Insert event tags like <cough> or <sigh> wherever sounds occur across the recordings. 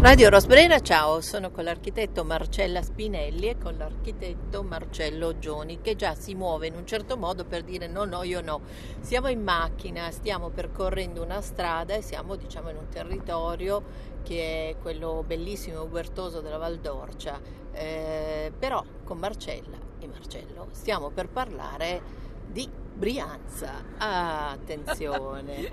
Radio Rosbrera, ciao, sono con l'architetto Marcella Spinelli e con l'architetto Marcello Gioni che già si muove in un certo modo per dire no, no, io no. Siamo in macchina, stiamo percorrendo una strada e siamo diciamo in un territorio che è quello bellissimo e ubertoso della Val d'Orcia, eh, però con Marcella e Marcello stiamo per parlare di Brianza. Ah, attenzione!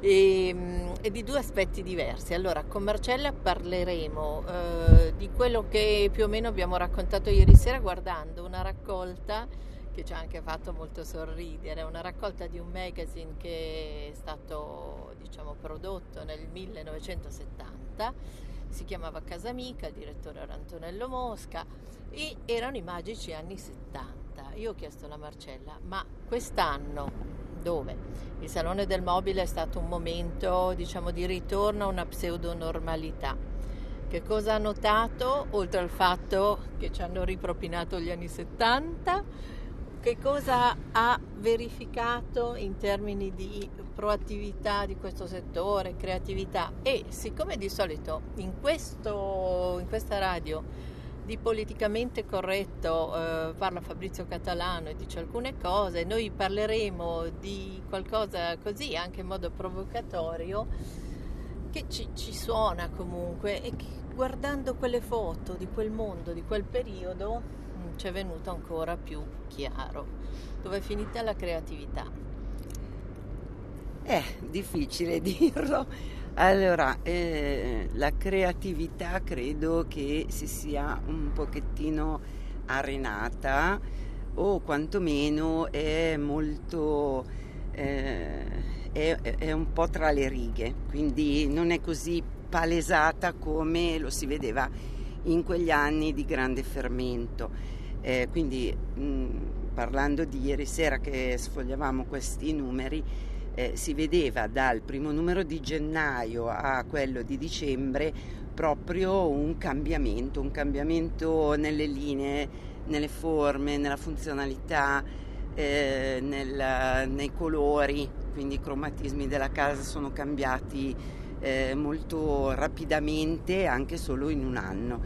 e, <laughs> ehm, e, di due aspetti diversi. Allora, con Marcella parleremo eh, di quello che più o meno abbiamo raccontato ieri sera guardando una raccolta che ci ha anche fatto molto sorridere, una raccolta di un magazine che è stato diciamo, prodotto nel 1970, si chiamava Casamica, il direttore era Antonello Mosca e erano i magici anni 70 io ho chiesto alla Marcella, ma quest'anno dove il Salone del Mobile è stato un momento, diciamo, di ritorno a una pseudonormalità. Che cosa ha notato, oltre al fatto che ci hanno ripropinato gli anni 70? Che cosa ha verificato in termini di proattività di questo settore, creatività? E siccome di solito in, questo, in questa radio di politicamente corretto eh, parla Fabrizio Catalano e dice alcune cose, noi parleremo di qualcosa così anche in modo provocatorio che ci, ci suona comunque e che guardando quelle foto di quel mondo, di quel periodo, mm, ci è venuto ancora più chiaro dove è finita la creatività. È difficile <laughs> dirlo allora, eh, la creatività credo che si sia un pochettino arenata o quantomeno è molto... Eh, è, è un po' tra le righe, quindi non è così palesata come lo si vedeva in quegli anni di grande fermento. Eh, quindi mh, parlando di ieri sera che sfogliavamo questi numeri, eh, si vedeva dal primo numero di gennaio a quello di dicembre proprio un cambiamento, un cambiamento nelle linee, nelle forme, nella funzionalità, eh, nel, nei colori, quindi i cromatismi della casa sono cambiati eh, molto rapidamente anche solo in un anno.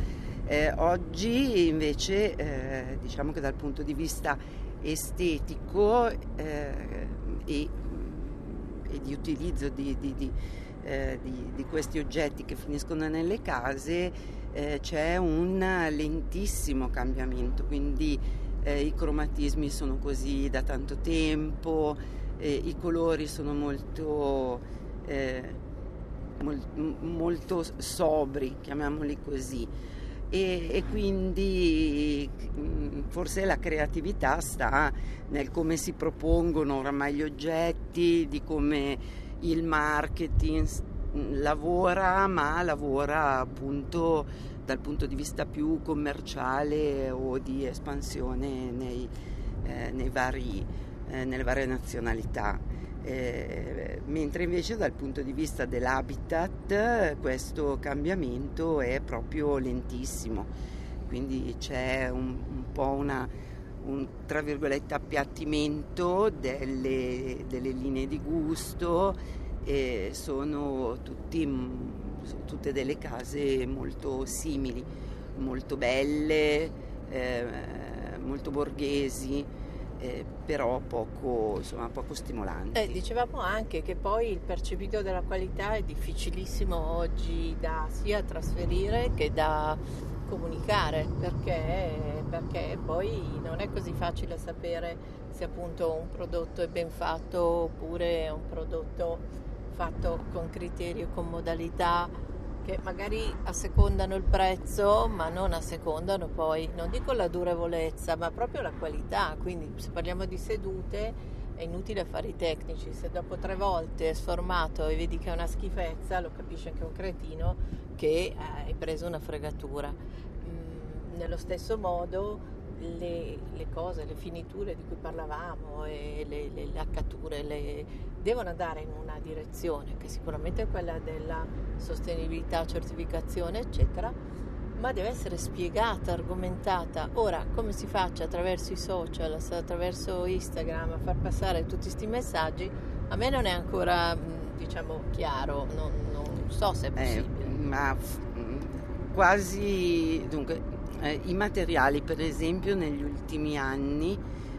Eh, oggi invece eh, diciamo che dal punto di vista estetico eh, e e di utilizzo di, di, di, eh, di, questi oggetti che finiscono nelle case eh, c'è un lentissimo cambiamento, quindi eh, i cromatismi sono così da tanto tempo, i colori sono molto, eh, mol, molto sobri, chiamiamoli così e, e quindi mm, forse la creatività sta nel come si propongono oramai gli oggetti, di come il marketing lavora, ma lavora appunto dal punto di vista più commerciale o di espansione nei, eh, nei vari, eh, nelle varie nazionalità eh, mentre invece dal punto di vista dell'habitat questo cambiamento è proprio lentissimo, quindi c'è un, un po' una, un tra virgolette appiattimento delle, delle linee di gusto e sono tutti, tutte delle case molto simili, molto belle, eh, molto borghesi eh, però poco, insomma, poco stimolanti. Eh, dicevamo anche che poi il percepito della qualità è difficilissimo oggi da sia trasferire che da comunicare perché, perché poi non è così facile sapere se appunto un prodotto è ben fatto oppure è un prodotto fatto con criteri e con modalità che magari assecondano il prezzo, ma non assecondano poi, non dico la durevolezza, ma proprio la qualità. Quindi se parliamo di sedute è inutile fare i tecnici, se dopo tre volte è sformato e vedi che è una schifezza, lo capisce anche un cretino che eh, hai preso una fregatura. Mm, nello stesso modo le, le, cose, le finiture di cui parlavamo e le, le laccature le, devono andare in una direzione che sicuramente è quella della sostenibilità, certificazione, eccetera, ma deve essere spiegata, argomentata. Ora, come si faccia attraverso i social, attraverso Instagram a far passare tutti questi messaggi, a me non è ancora, diciamo, chiaro, non, non so se è eh, possibile. Eh, ma quasi dunque, eh, i materiali per esempio negli ultimi anni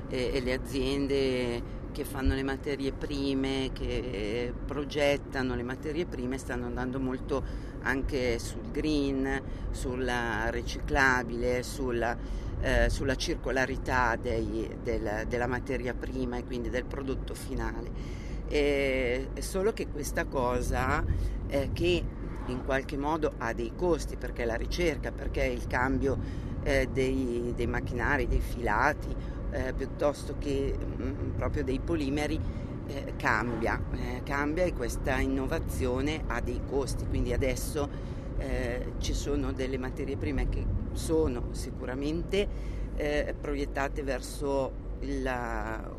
eh, e le aziende che fanno le materie prime, che progettano le materie prime stanno andando molto anche sul green, sulla riciclabile, sulla, eh, sulla circolarità dei, del, della materia prima e quindi del prodotto finale. E, solo che questa cosa eh, che in qualche modo ha dei costi perché la ricerca, perché il cambio eh, dei, dei macchinari, dei filati, eh, piuttosto che mh, mm, proprio dei polimeri eh, cambia, eh, cambia e questa innovazione ha dei costi, quindi adesso eh, ci sono delle materie prime che sono sicuramente eh, proiettate verso la,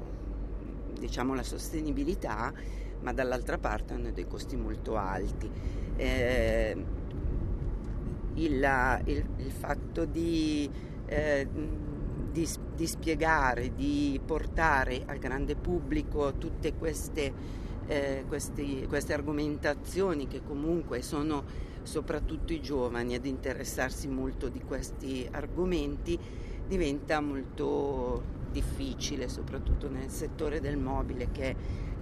diciamo, la sostenibilità, ma dall'altra parte hanno dei costi molto alti. Eh, il, il, il, fatto di eh, di, di spiegare, di portare al grande pubblico tutte queste, eh, questi, queste argomentazioni che comunque sono soprattutto i giovani ad interessarsi molto di questi argomenti diventa molto difficile, soprattutto nel settore del mobile, che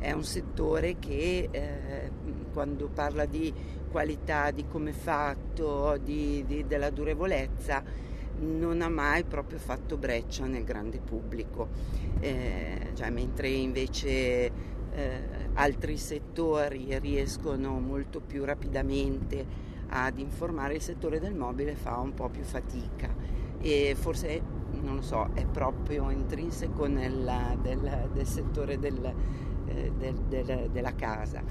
è un settore che eh, quando parla di qualità, di come fatto, di, di, della durevolezza, non ha mai proprio fatto breccia nel grande pubblico, eh, cioè, mentre invece eh, altri settori riescono molto più rapidamente ad informare, il settore del mobile fa un po' più fatica. E forse, non lo so, è proprio intrinseco nella, del, del, settore del, eh, del, della casa.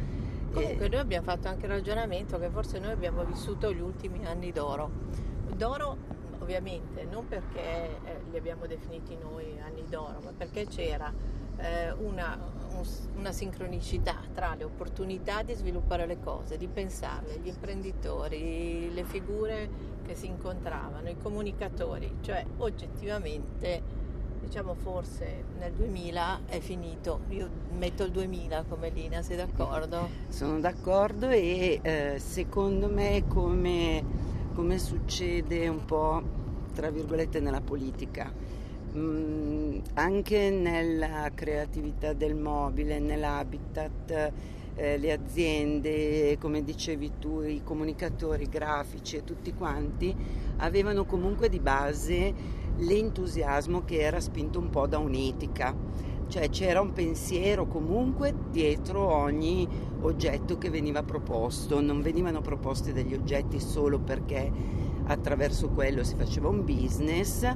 Comunque noi abbiamo fatto anche il ragionamento che forse noi abbiamo vissuto gli ultimi anni d'oro. D'oro ovviamente non perché eh, li abbiamo definiti noi anni d'oro, ma perché c'era eh, una, un, una sincronicità tra le opportunità di sviluppare le cose, di pensarle, gli imprenditori, le figure che si incontravano, i comunicatori, cioè oggettivamente diciamo forse nel 2000 è finito, io metto il 2000 come linea, sei d'accordo? Sono d'accordo e eh, secondo me come come succede un po' tra virgolette nella politica. Mm, anche nella creatività del mobile, nell'habitat, eh, le aziende, come dicevi tu, i comunicatori grafici e tutti quanti avevano comunque di base l'entusiasmo che era spinto un po' da un'etica, cioè c'era un pensiero comunque dietro ogni oggetto che veniva proposto, non venivano proposti degli oggetti solo perché attraverso quello si faceva un business,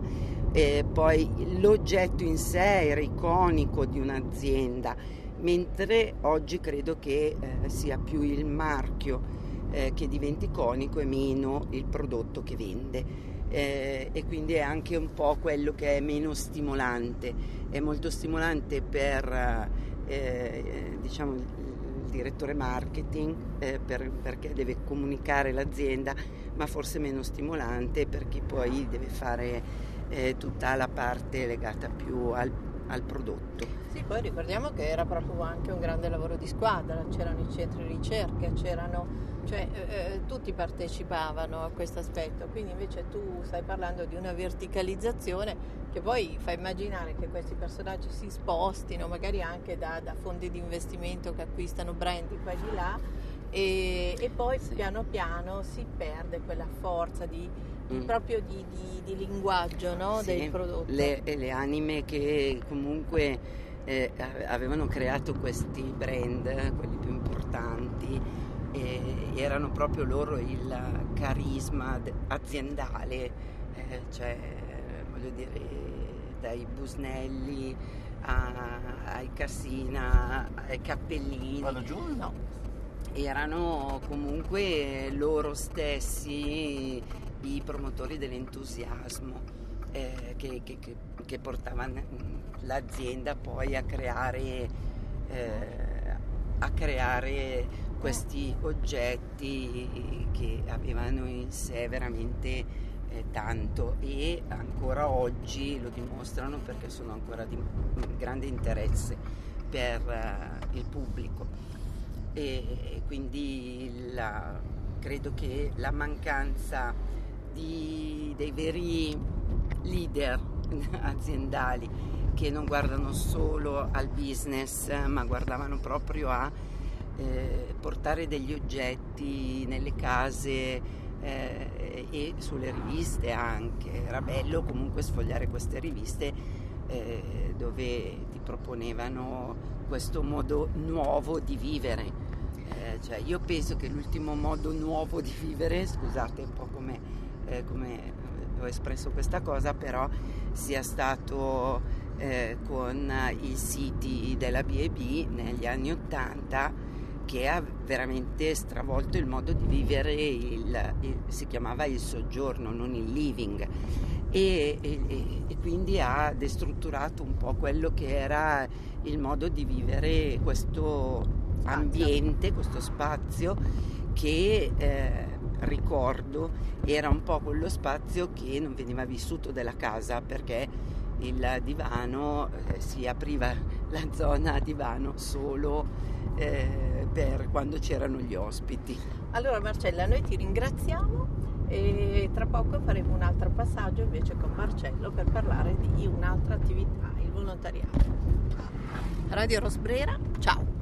e poi l'oggetto in sé era iconico di un'azienda, mentre oggi credo che eh, sia più il marchio eh, che diventa iconico e meno il prodotto che vende. Eh, e quindi è anche un po' quello che è meno stimolante, è molto stimolante per eh, diciamo, il direttore marketing eh, per, perché deve comunicare l'azienda ma forse meno stimolante per chi poi deve fare eh, tutta la parte legata più al, al prodotto. Sì, poi ricordiamo che era proprio anche un grande lavoro di squadra, c'erano i centri ricerca, c'erano cioè eh, eh, tutti partecipavano a questo aspetto, quindi invece tu stai parlando di una verticalizzazione che poi fa immaginare che questi personaggi si spostino magari anche da, da fondi di investimento che acquistano brand di qua e di là e, e poi sì. piano piano si perde quella forza di, mm. proprio di, di, di linguaggio no? sì, del prodotto. Le, le anime che comunque eh, avevano creato questi brand, quelli più importanti, eh, erano proprio loro il carisma aziendale, eh, cioè voglio dire dai Busnelli a, ai Cassina, ai Cappellini. Vado giù? No erano comunque loro stessi i promotori dell'entusiasmo eh, che, che, che, portavano l'azienda poi a creare, eh, a creare questi oggetti che avevano in sé veramente eh, tanto e ancora oggi lo dimostrano perché sono ancora di grande interesse per uh, il pubblico. E quindi la, credo che la mancanza di, dei veri leader <laughs> aziendali che non guardano solo al business ma guardavano proprio a eh, portare degli oggetti nelle case eh, e sulle riviste anche. Era bello comunque sfogliare queste riviste eh, dove ti proponevano questo modo nuovo di vivere. Eh, cioè io penso che l'ultimo modo nuovo di vivere, scusate un po' come, eh, come ho espresso questa cosa, però sia stato eh, con i siti della B&B negli anni Ottanta che ha veramente stravolto il modo di vivere, il, il, si chiamava il soggiorno, non il living. E, e, e, quindi ha destrutturato un po' quello che era il modo di vivere questo ambiente, questo spazio che eh, ricordo era un po' quello spazio che non veniva vissuto della casa perché il divano eh, si apriva la zona divano solo eh, per quando c'erano gli ospiti. Allora Marcella, noi ti ringraziamo e tra poco faremo un altro passaggio invece con Marcello per parlare di un'altra attività, il volontariato. Radio Rosbrera, ciao!